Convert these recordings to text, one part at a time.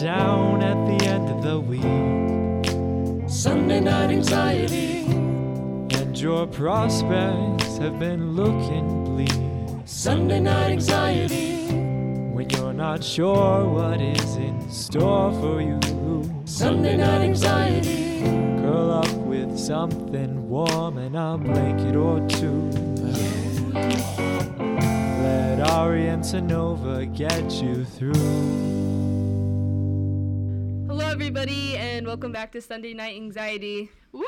down at the end of the week. Sunday night anxiety. And your prospects have been looking bleak. Sunday night anxiety. When you're not sure what is in store for you. Sunday night anxiety. Curl up with something warm and a blanket or two. Let Ari and Sonova get you through. Hello, everybody, and welcome back to Sunday Night Anxiety. Woo!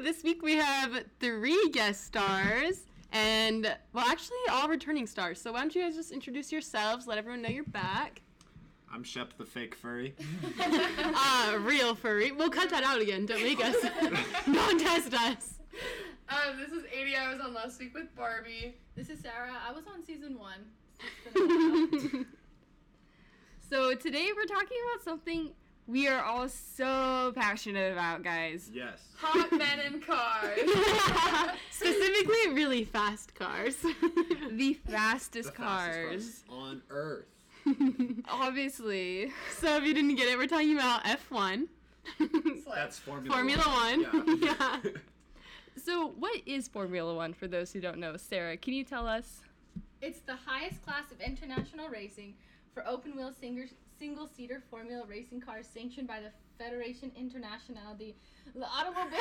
This week we have three guest stars and, well, actually, all returning stars. So, why don't you guys just introduce yourselves, let everyone know you're back? I'm Shep the fake furry. Ah, real furry. We'll cut that out again. Don't make us. Don't test us. Um, this is Adia. I was on last week with Barbie. This is Sarah. I was on season one. So, today we're talking about something we are all so passionate about, guys. Yes. Hot men in cars. Specifically, really fast cars. The fastest The fastest cars. on Earth. Obviously. so, if you didn't get it, we're talking about F1. That's Formula, Formula One. Yeah. Yeah. So, what is Formula One for those who don't know? Sarah, can you tell us? It's the highest class of international racing for open wheel single seater formula racing cars sanctioned by the Federation Internationale de l'Automobile.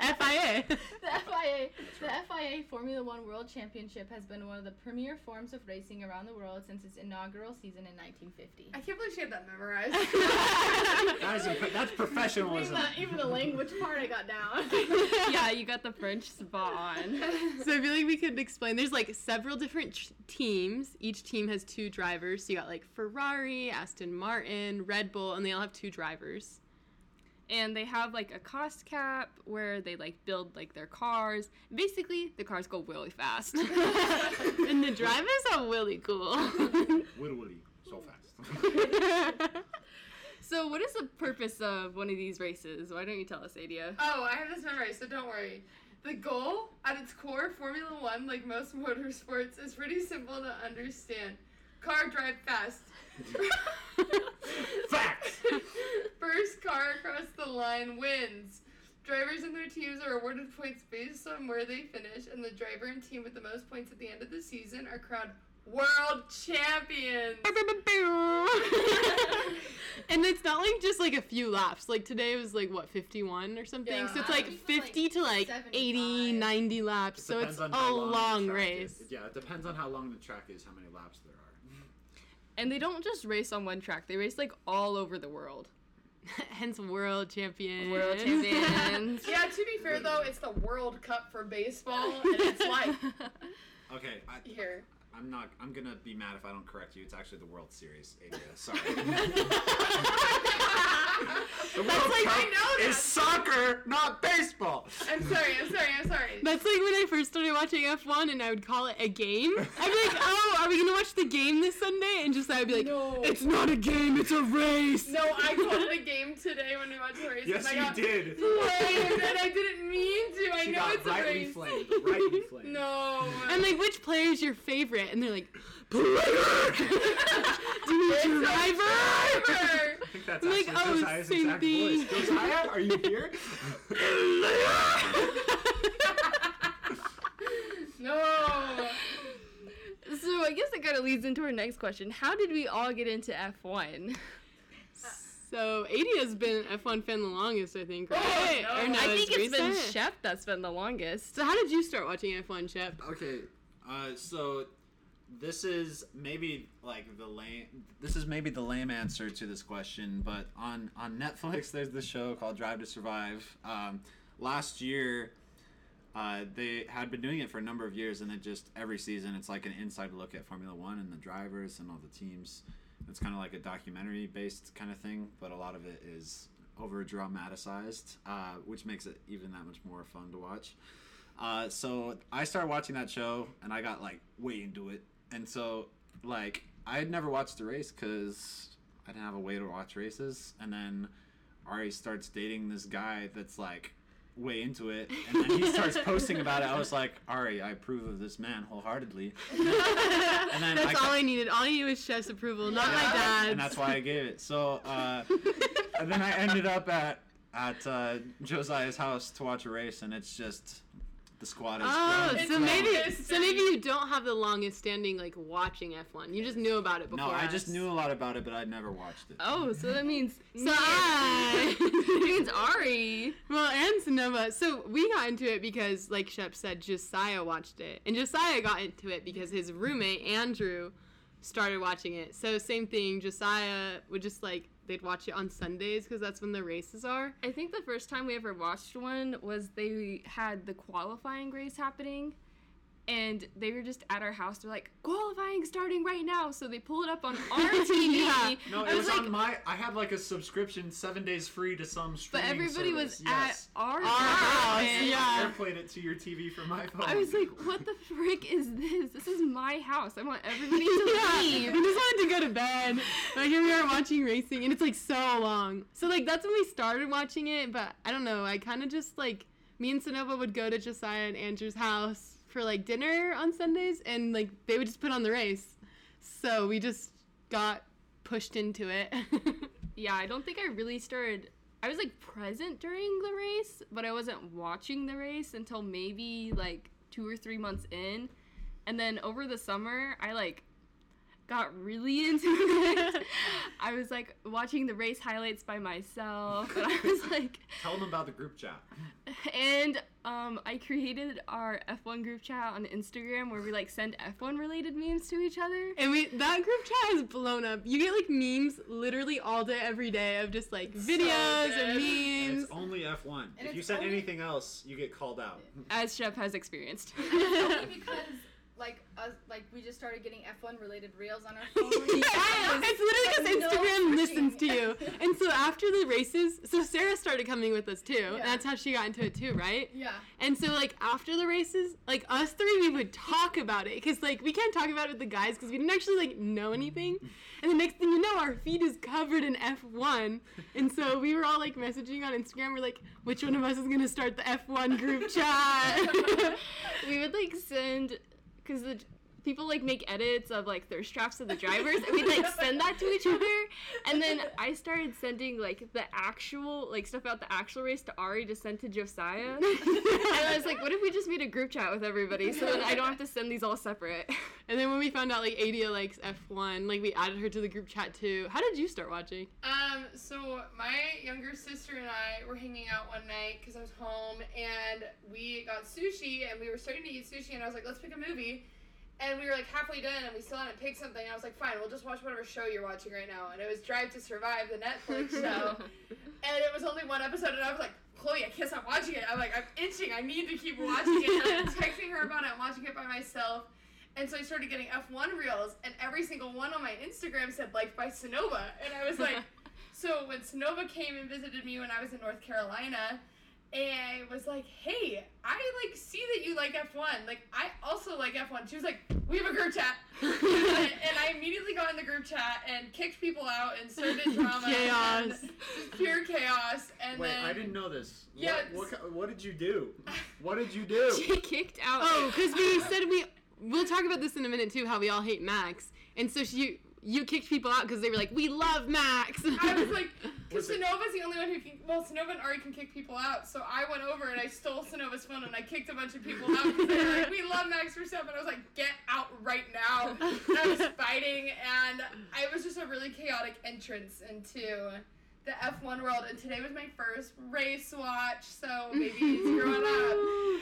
FIA. the FIA. The FIA Formula One World Championship has been one of the premier forms of racing around the world since its inaugural season in 1950. I can't believe she had that memorized. That is a, that's Even the, even the language part I got down. yeah, you got the French spot on. So I feel like we could explain. There's like several different tr- teams. Each team has two drivers. So you got like Ferrari, Aston Martin, Red Bull, and they all have two drivers. And they have like a cost cap where they like build like their cars. Basically, the cars go really fast. and the drivers are really cool. Literally, so fast. so, what is the purpose of one of these races? Why don't you tell us, Adia? oh, I have this memorized, so don't worry. The goal, at its core, Formula One, like most motorsports, is pretty simple to understand. Car drive fast. Facts. First car across the line wins. Drivers and their teams are awarded points based on where they finish, and the driver and team with the most points at the end of the season are crowned world champions. and it's not like just like a few laps. Like today was like what 51 or something. Yeah. So it's like think it was, like, 50 to like 80, 90 laps. so it's a long long race. is. Yeah, it depends on how long the track is, how many laps there are. And they don't just race on one track; they race like all over the world. Hence world champion. World champions. Yeah, to be fair though, it's the World Cup for baseball, and it's like Okay, I, here. I'm not. I'm gonna be mad if I don't correct you. It's actually the World Series. Adia. Sorry. the World like- Cup I know that. is soccer, not baseball. I'm sorry. I'm sorry. I'm sorry. That's like when I first started watching F1 and I would call it a game. I'd be like, oh, are we gonna watch the game this Sunday? And just I'd be like, No. it's not a game, it's a race. No, I called it a game today when we watched the race. Yes, and I you got did. Flamed, and I didn't mean to. I She know got it's a rightly race. flamed. Rightly flamed. No. And like, which player is your favorite? And they're like, player. Do you It's a driver? driver. I think that's I'm like, oh, Josiah's same thing. voice. Josiah, are you here? No. so, I guess that kind of leads into our next question: How did we all get into F1? So Adia's been an F1 fan the longest, I think, right? no. Or no, I think it's been recent? Shep that's been the longest. So how did you start watching F1, Shep? Okay, uh, so this is maybe like the lame. This is maybe the lame answer to this question, but on on Netflix, there's this show called Drive to Survive. Um, last year, uh, they had been doing it for a number of years, and it just every season it's like an inside look at Formula One and the drivers and all the teams. It's kind of like a documentary based kind of thing, but a lot of it is over dramatized, uh, which makes it even that much more fun to watch. Uh, so I started watching that show and I got like way into it. And so like I had never watched the race because I didn't have a way to watch races. And then Ari starts dating this guy that's like way into it, and then he starts posting about it. I was like, Ari, I approve of this man wholeheartedly. And then That's I all ca- I needed. All I needed was Shep's approval, not my dad's. and that's why I gave it. So, uh, and then I ended up at at uh, Josiah's house to watch a race, and it's just the squad is. Ah, oh, grown. so maybe long so maybe you don't have the longest standing like watching F1. You just knew about it before. no, I just knew a lot about it, but I'd never watched it. Oh, so that means So. I- it means Ari. Well, and Sonova. So we got into it because, like Shep said, Josiah watched it, and Josiah got into it because his roommate Andrew started watching it. So same thing. Josiah would just like they'd watch it on Sundays because that's when the races are. I think the first time we ever watched one was they had the qualifying race happening. And they were just at our house. They're like, qualifying starting right now. So they pull it up on our TV. Yeah. No, I it was, was like, on my. I had like a subscription, seven days free to some streaming but streaming everybody was yes. at our, Our house, and yeah. I played it to your TV from my phone. I was like, what the frick is this? This is my house. I want everybody to Yeah, leave. we just wanted to go to bed. But here we are watching racing, and it's like so long. So like that's when we started watching it. But I don't know. I kind of just like me and Sonova would go to Josiah and Andrew's house for like dinner on Sundays, and like they would just put on the race. So we just got pushed into it. Yeah, I don't think I really started. I was like present during the race, but I wasn't watching the race until maybe like two or three months in. And then over the summer, I like got really into it. I was like watching the race highlights by myself, and I was like, Tell them about the group chat. and um, I created our F1 group chat on Instagram where we like send F1 related memes to each other. And we that group chat has blown up. You get like memes literally all day, every day of just like videos good. and And memes. it's only F1. And if you it's send only- anything else, you get called out. As Shep has experienced. Only because like us, like we just started getting F1 related reels on our phone. Yes. It's literally because no Instagram listens to you. And so after the races, so Sarah started coming with us too. Yeah. And that's how she got into it too, right? yeah. And so like after the races, like us three, we would talk about it because like we can't talk about it with the guys because we didn't actually like know anything. And the next thing you know, our feed is covered in F1. And so we were all like messaging on Instagram. We're like, which one of us is gonna start the F1 group chat? we would like send because the people like make edits of like thirst traps of the drivers and we'd like send that to each other and then i started sending like the actual like stuff about the actual race to ari to send to josiah and i was like what if we just made a group chat with everybody so then i don't have to send these all separate and then when we found out like Adia likes F1, like we added her to the group chat too. How did you start watching? Um, so my younger sister and I were hanging out one night because I was home and we got sushi and we were starting to eat sushi and I was like, let's pick a movie. And we were like halfway done and we still hadn't picked something. And I was like, fine, we'll just watch whatever show you're watching right now. And it was Drive to Survive, the Netflix show. and it was only one episode and I was like, Chloe, I can't stop watching it. I'm like, I'm itching. I need to keep watching it. And I'm texting her about it. I'm watching it by myself. And so I started getting F1 reels, and every single one on my Instagram said "Life by Sonova," and I was like, so when Sonova came and visited me when I was in North Carolina, and was like, "Hey, I like see that you like F1. Like I also like F1." She was like, "We have a group chat," and, and I immediately got in the group chat and kicked people out and started drama, Chaos. and just pure chaos. And Wait, then I didn't know this. Yeah, What, what, what did you do? What did you do? she kicked out Oh, because we said we. We'll talk about this in a minute too. How we all hate Max, and so she, you kicked people out because they were like, "We love Max." I was like, because Sonova's the only one who can. Well, Sonova and Ari can kick people out, so I went over and I stole Sonova's phone and I kicked a bunch of people out because they were like, "We love Max for stuff," and I was like, "Get out right now!" And I was fighting, and I was just a really chaotic entrance into the F1 world. And today was my first race watch, so maybe it's growing up.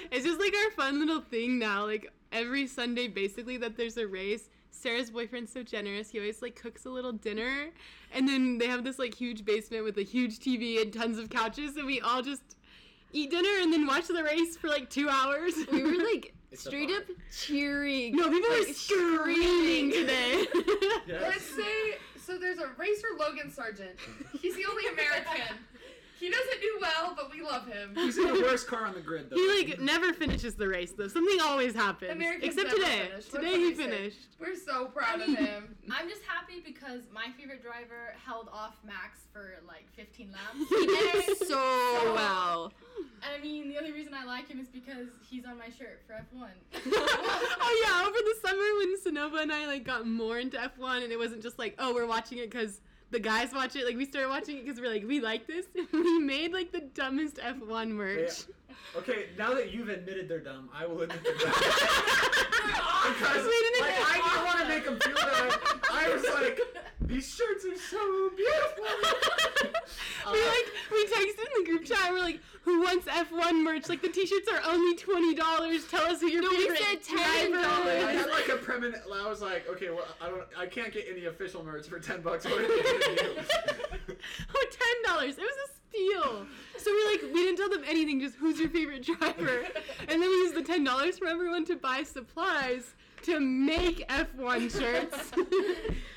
It's just like our fun little thing now. Like every Sunday, basically, that there's a race. Sarah's boyfriend's so generous. He always like cooks a little dinner, and then they have this like huge basement with a huge TV and tons of couches, and we all just eat dinner and then watch the race for like two hours. we were like It's straight up cheering no, people were like, screaming today. Let's say so. There's a racer, Logan Sargent. He's the only American. He doesn't do well, but we love him. He's in the worst car on the grid, though. He like never finishes the race though. Something always happens. Americans Except never today. finish. Today he we say? finished. We're so proud of him. I'm just happy because my favorite driver held off Max for like 15 laps. He did And- so well. And I mean, the only reason I like him is because he's on my shirt for F1. oh yeah, over the summer when Sonova and I like got more into F1 and it wasn't just like, oh, we're watching it because the guys watch it. Like we started watching it because we're like, we like this. we made like the dumbest F1 merch. Okay, now that you've admitted they're dumb, I will admit they're dumb. Because because like, I didn't want to make them feel bad. I was like, these shirts are so beautiful. we like we texted in the group chat. We're like, who wants F1 merch? Like the t-shirts are only twenty dollars. Tell us who your No, we favorite said driver $10. I had like a permanent. I was like, okay, well, I don't, I can't get any official merch for ten bucks. What are they gonna do? oh, ten dollars. It was a steal. So we like we didn't tell them anything. Just who's your favorite driver, and then we used the ten dollars from everyone to buy supplies to make F1 shirts.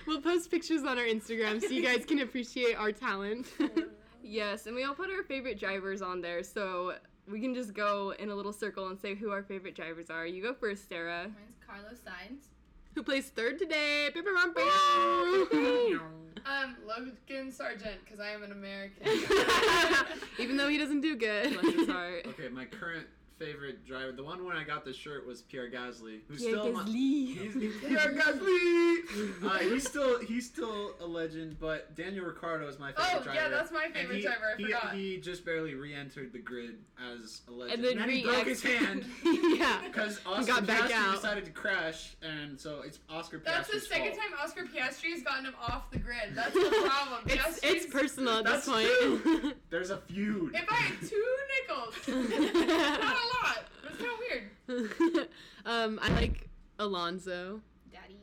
we'll post pictures on our Instagram so you guys can appreciate our talent. Yes, and we all put our favorite drivers on there, so we can just go in a little circle and say who our favorite drivers are. You go first, Sarah. Mine's Carlos Sainz. Who plays third today? Um, Logan Sargent, because I am an American. Even though he doesn't do good. Bless his heart. Okay, my current favorite driver, the one when I got the shirt was Pierre Gasly, who's Pierre still my, Gasly. he's, he's Pierre Gasly. Uh, he's still he's still a legend, but Daniel Ricciardo is my favorite oh, driver. yeah, that's my favorite he, driver. I he, forgot. he just barely re-entered the grid as a legend. And then he broke his hand yeah. because Oscar got back Piastri out. decided to crash, and so it's Oscar Piastri's That's the second fault. time Oscar Piastri has gotten him off the grid. That's the problem. It's, it's personal at this That's point. There's a feud. If I had two nickels, not a lot. It's kind of weird. um, I like Alonso. Daddy.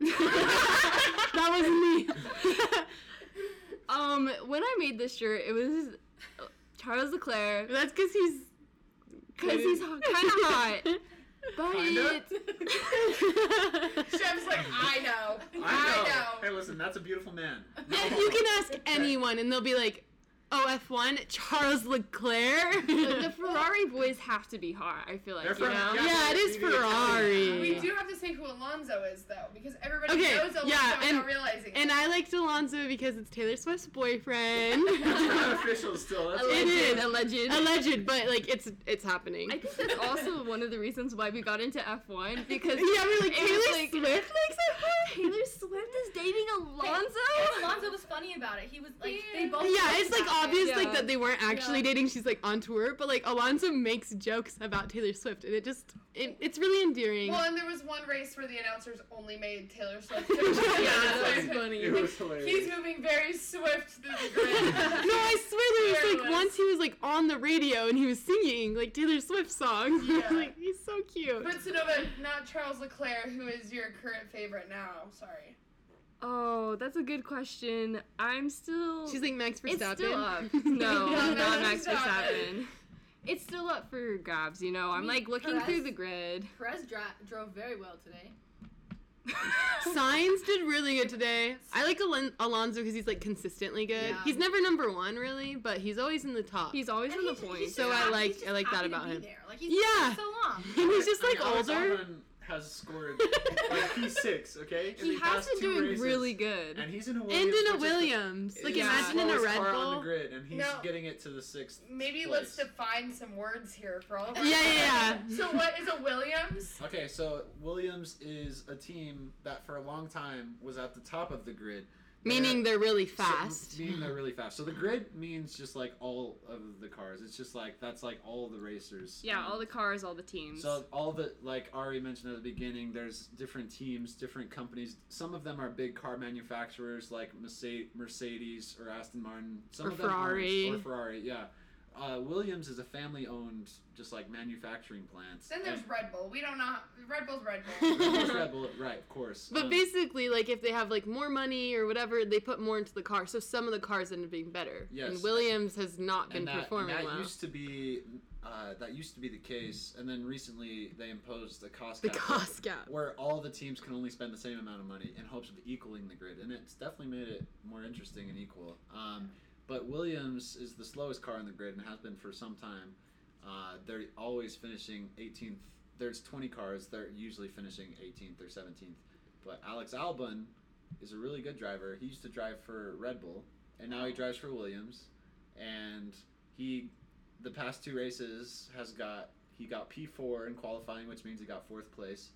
that wasn't me. Um, when I made this shirt, it was Charles Leclerc That's because he's. because he's kind of hot. But Kinda? Shep's like, I know. I know. I know. Hey, listen, that's a beautiful man. you can ask anyone, and they'll be like, "Oh, F1, Charles Leclerc." the, the Ferrari boys have to be hot. I feel like They're you know. yeah, it is Ferrari. We do have to say who Alonso is, though, because everybody Okay, knows Alonso yeah, and- realizing And it. I liked Alonso because it's Taylor Swift's boyfriend. That's not official still. That's It is. alleged. Alleged, but like it's it's happening. I think that's also one of the reasons why we got into F1 because yeah, we're like Taylor like- Swift makes it. Taylor Swift is dating Alonso. Alonso was funny about it. He was like, they both. Yeah, it's like about it. Obvious Yeah. like that they weren't actually Yeah. dating. She's like on tour, but like Alonso makes jokes about Taylor Swift, and it just it, it's really endearing. Well, and there was one race where the announcers only made Taylor Swift. Yeah, yeah, that's funny. It was hilarious. He's moving very swift through the grid. no. I swear there was like Fearless. once he was like on the radio and he was singing like Taylor Swift songs. Yeah. like he's so cute. But Sonova, not Charles Leclerc, who is your current favorite now. Sorry. Oh, that's a good question. I'm still. She's like Max Verstappen. it's Verstappen. still up. No, No, not Max Max Verstappen. Verstappen. It's still up for grabs, you know. I'm mean, like looking Perez- through the grid. Perez dra- drove very well today. Sainz did really good today. I like Alon- Alonso because he's like consistently good. Yeah. He's never number one really, but he's always in the top. He's always And in the he's- point. So just I like- I like that about him. There. Like he's Yeah. so long. and he's just I mean, like older. Has scored like he's six, okay? In he has been doing races. really good. And he's in a Williams. And Williams. in a which is the- Williams. Like is imagine in a slowest Red car on the grid, and he's No. getting it to the sixth. Maybe place. let's define some words here for all of Yeah, us. yeah, yeah. So what is a Williams? Okay, so Williams is a team that for a long time was at the top of the grid. Meaning they're really So- fast. meaning they're really fast. So the grid means just like all of the cars. It's just like that's like all the racers. Yeah, Um, all the cars, all the teams. So all the like Ari mentioned at the beginning, there's different teams, different companies. Some of them are big car manufacturers like Mercedes or Aston Martin. Some Or of them Ferrari. Or Ferrari, yeah. Uh, Williams is a family-owned, just like manufacturing plants. Then there's And- Red Bull. We don't know. How, Red Bull's Red Bull. Red Bull, right? Of course. But Um, basically, like if they have like more money or whatever, they put more into the car. So some of the cars end up being better. Yes. And Williams has not been and that, and performing that well. used to be uh, that used to be the case, and then recently they imposed the cost the cap cost gap. where all the teams can only spend the same amount of money in hopes of equaling the grid, and it's definitely made it more interesting and equal. Um, but Williams is the slowest car in the grid and has been for some time. Uh, they're always finishing 18th. There's 20 cars. They're usually finishing 18th or 17th. But Alex Albon is a really good driver. He used to drive for Red Bull, and now he drives for Williams. And he, the past two races, has got he got P4 in qualifying, which means he got fourth place.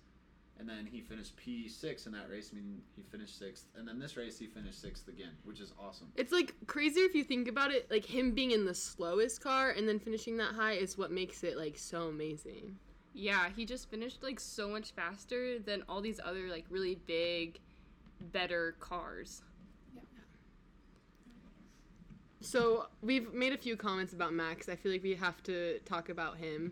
And then he finished P6 in that race, meaning he finished sixth. And then this race, he finished sixth again, which is awesome. It's like crazier if you think about it. Like him being in the slowest car and then finishing that high is what makes it like so amazing. Yeah, he just finished like so much faster than all these other like really big, better cars. Yeah. So we've made a few comments about Max. I feel like we have to talk about him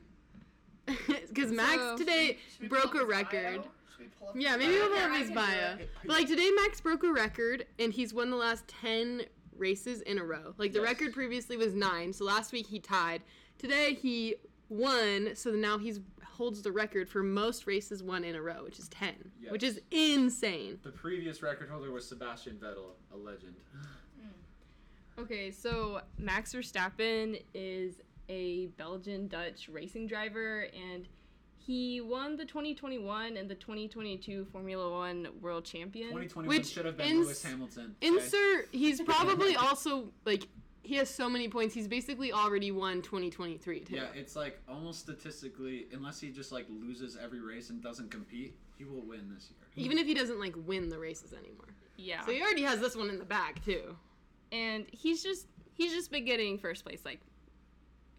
because Max So- today Should we broke pull a record. bio? Should we pull up Yeah, maybe we'll Yeah, have his bio. But like today, Max broke a record and he's won the last ten races in a row. Like the Yes. record previously was nine, so last week he tied. Today he won, so now he's holds the record for most races won in a row, which is ten, which is insane. The previous record holder was Sebastian Vettel, a legend. Hmm. Okay, so Max Verstappen is a Belgian Dutch racing driver and he won the 2021 and the 2022 Formula 1 World Champion. 2021 Which should have been ins- Lewis Hamilton. okay? Insert. He's probably also like he has so many points. He's basically already won 2023 too. Yeah, it's like almost statistically, unless he just like loses every race and doesn't compete, he will win this year. Even if he doesn't like win the races anymore. Yeah. So he already has this one in the bag too. and he's just he's just been getting first place like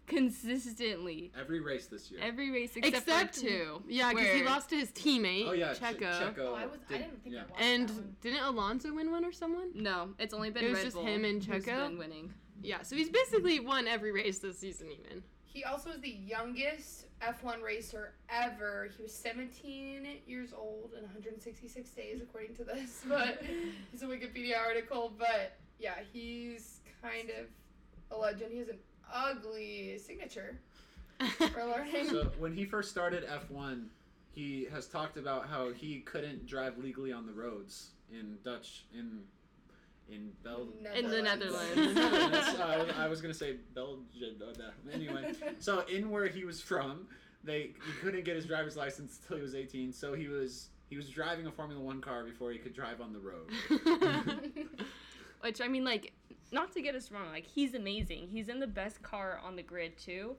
consistently Every race this year. every race except, Except for two. Yeah, because he lost to his teammate, oh yeah, Checo. Checo. Oh, I was. I did- didn't think yeah. I watched And that one. didn't Alonso win one or someone? No, it's only been It was Red just Bull him and Checo? been winning. Yeah, so he's basically won every race this season even. He also is the youngest F1 racer ever. He was 17 years old and 166 days, according to this. But it's a Wikipedia article. But yeah, he's kind of a legend. He has an ugly signature. We're learning. So when he first started F1, he has talked about how he couldn't drive legally on the roads in Dutch in in Bel. In the In the Netherlands. Netherlands. I, was, I was gonna say Belgium. Anyway, so in where he was from, they he couldn't get his driver's license until he was 18. So he was he was driving a Formula One car before he could drive on the road. Which I mean, like, not to get us wrong, like he's amazing. He's in the best car on the grid too.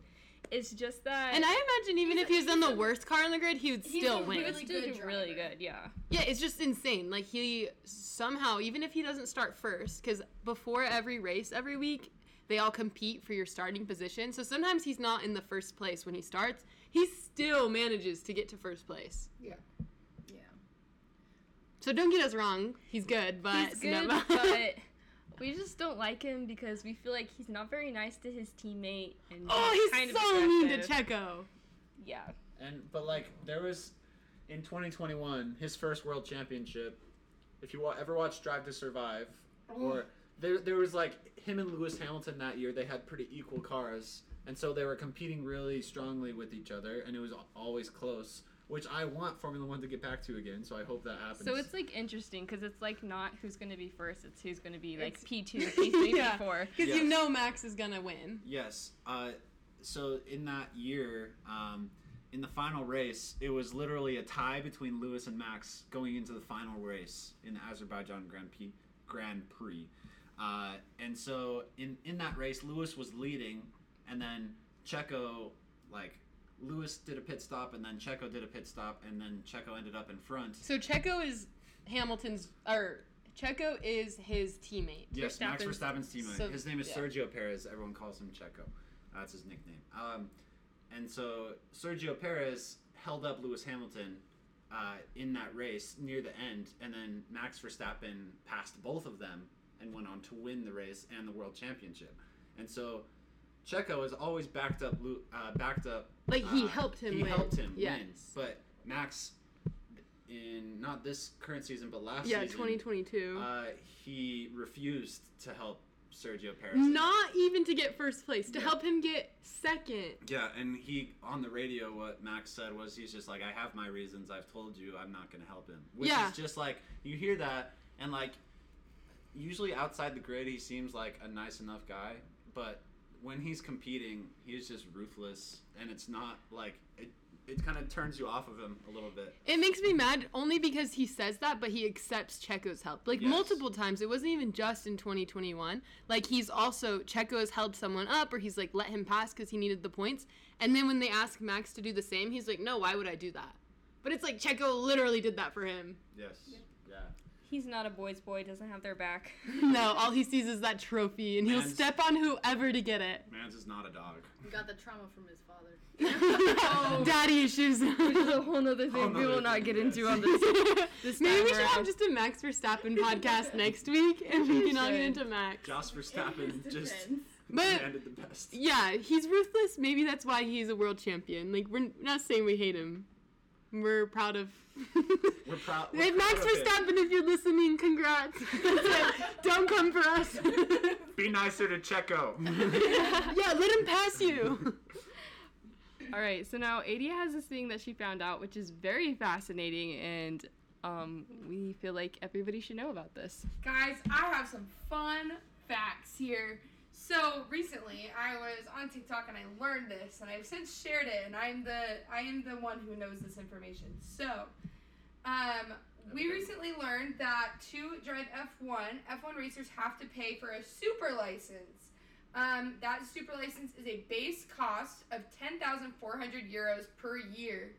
It's just that And I imagine even if he was in the worst car on the grid, he would he's still a win. he would really still good do really good. Yeah. Yeah, it's just insane. Like he somehow, even if he doesn't start first, because before every race every week, they all compete for your starting position. So sometimes he's not in the first place when he starts. He still manages to get to first place. yeah. Yeah. So don't get us wrong, he's good, but he's good, no- but we just don't like him because we feel like he's not very nice to his teammate. And oh, he's kind of so mean to. Checo. Yeah. And but like there was in 2021 his first world championship. If you ever watched Drive to Survive, or there there was like him and Lewis Hamilton that year. They had pretty equal cars, and so they were competing really strongly with each other, and it was always close. Which I want Formula One to get back to again. So I hope that happens. So it's like interesting because it's like not who's gonna be first; it's who's gonna be like P two, P three, P four. Because you know Max is gonna win. Yes. Uh, so in that year, um, in the final race, it was literally a tie between Lewis and Max going into the final race in the Azerbaijan Grand Prix. Grand Prix. Uh, and so in in that race, Lewis was leading, and then Checo like. Lewis did a pit stop, and then Checo did a pit stop, and then Checo ended up in front. So Checo is Hamilton's, or Checo is his teammate. Yes, Max Verstappen's- teammate. so- his name is yeah. Sergio Perez. Everyone calls him Checo. That's his nickname. Um, and so Sergio Perez held up Lewis Hamilton uh, in that race near the end, and then Max Verstappen passed both of them and went on to win the race and the world championship. And so Checo has always backed up, uh, backed up. Like he uh, helped him He win. helped him yes. win. But Max, in not this current season, but last yeah, season, 2022. uh, he refused to help Sergio Perez. Not even to get first place, to Yeah. help him get second. Yeah, and he on the radio, what Max said was he's just like, I have my reasons. I've told you, I'm not going to help him. Which Yeah. is just like you hear that, and like usually outside the grid, he seems like a nice enough guy, but when he's competing, he's just ruthless, and it's not like it. It kind of turns you off of him a little bit. It makes me mad only because he says that, but he accepts Checo's help. Like Yes. multiple times. It wasn't even just in 2021. Like he's also, Checo has held someone up or he's like let him pass because he needed the points. And then when they ask Max to do the same, he's like, no, why would I do that? But it's like Checo literally did that for him. Yes. Yeah. He's not a boy's boy, doesn't have their back. no, all he sees is that trophy and he'll Man's- step on whoever to get it. Mans is not a dog. He got the trauma from his father. Daddy oh. issues. Which is a whole nother Whole thing oh, we will not get yes. into on this. this Maybe we should have just a Max Verstappen podcast next week and we can all get into Max. Joss Verstappen just But landed the best. yeah, he's ruthless. Maybe that's why he's a world champion. Like we're not saying we hate him. We're proud of. We're proud. Hey, we're Max proud of him. Verstappen, if you're listening, congrats. Don't come for us. Be nicer to Checo. yeah, let him pass you. All right, so now Adia has this thing that she found out, which is very fascinating, and um, we feel like everybody should know about this. Guys, I have some fun facts here. So recently, I was on TikTok and I learned this, and I've since shared it, and I'm the I am the one who knows this information. So, um, we recently learned that to drive F1, F1 racers have to pay for a super license. Um, that super license is a base cost of 10,400 euros per year.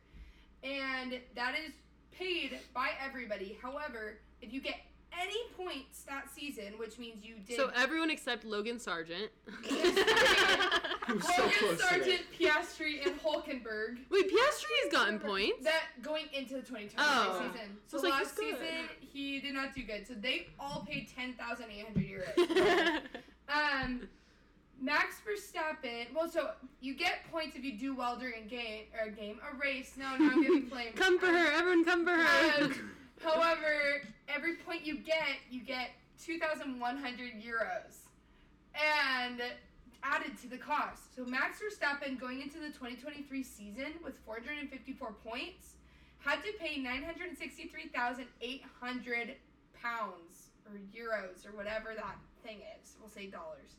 And that is paid by everybody. However, if you get any points that season, which means you did so everyone except Logan Sargent. I'm so Logan Sargent. Piastri, and Hulkenberg. Wait, Piastri has gotten points. That going into the 2020 Oh. season. So So like last season he did not do good. So they all paid 10,800 euros. um, Max Verstappen. Well, so you get points if you do well during a game or a game, a race. No, no, I'm getting flamed. come for Um, her, everyone, come for her. Um, However, every point you get, you get 2,100 euros. And added to the cost. So Max Verstappen going into the 2023 season with 454 points had to pay 963,800 pounds or euros or whatever that thing is. We'll say dollars.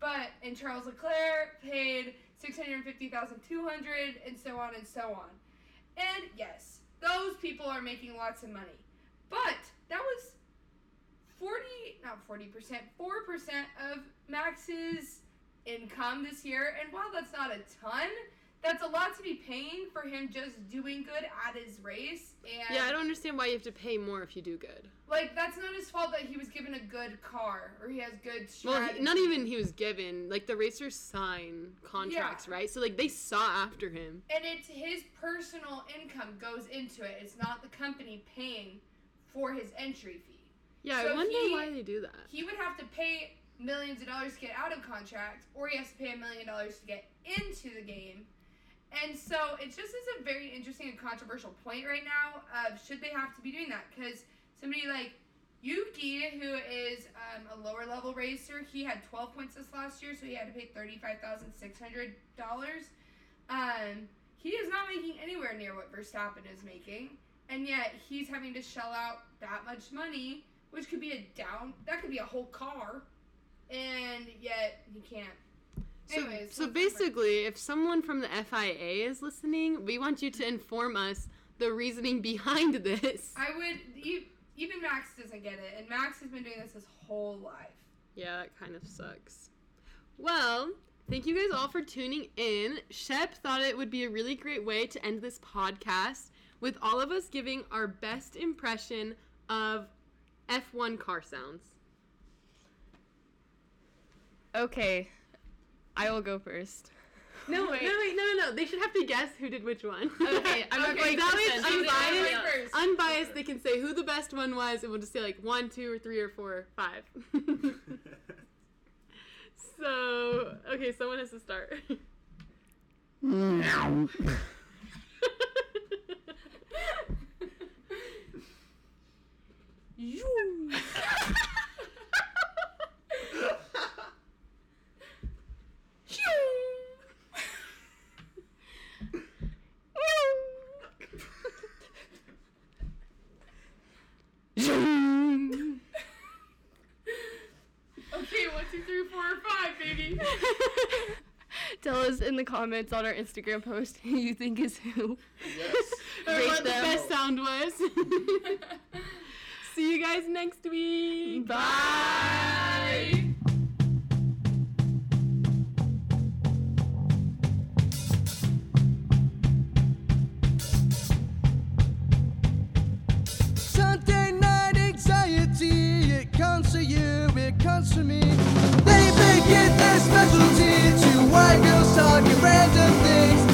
But and Charles Leclerc paid 650,200 and so on and so on. And yes, those people are making lots of money. But that was 40, not 40%, 4% of Max's income this year. And while that's not a ton, that's a lot to be paying for him just doing good at his race. And yeah, I don't understand why you have to pay more if you do good. like that's not his fault that he was given a good car or he has good Well, strategy. he, not even he was given. Like the racers sign contracts, right? So like they saw after him. And it's his personal income goes into it. It's not the company paying for his entry fee. Yeah, So I wonder he- why they do that. He would have to pay millions of dollars to get out of contract, or he has to pay a million dollars to get into the game. And so it just is a very interesting and controversial point right now of should they have to be doing that? Because somebody like Yuki, who is um, a lower level racer, he had 12 points this last year, so he had to pay $35,600. Um, he is not making anywhere near what Verstappen is making, and yet he's having to shell out that much money, which could be a down, that could be a whole car, and yet he can't. So, Anyways, so what's the point? basically, if someone from the FIA is listening, we want you to inform us the reasoning behind this. I would, e- even Max doesn't get it, and Max has been doing this his whole life. Yeah, that kind of sucks. Well, thank you guys all for tuning in. Shep thought it would be a really great way to end this podcast with all of us giving our best impression of F1 car sounds. Okay, I will go first. No, wait. no, wait, no, no, no. They should have to guess who did which one. Okay, I'm okay, going that unbiased. Unbiased, they can say who the best one was, and we'll just say like one, two, or three, or four, five. so, okay, someone has to start. you. Two, three, four, or five, baby. Tell us in the comments on our Instagram post who you think is who. Yes. or Rate what the best sound was. See you guys next week. Bye. country me. They make it their specialty to white girls talking random things.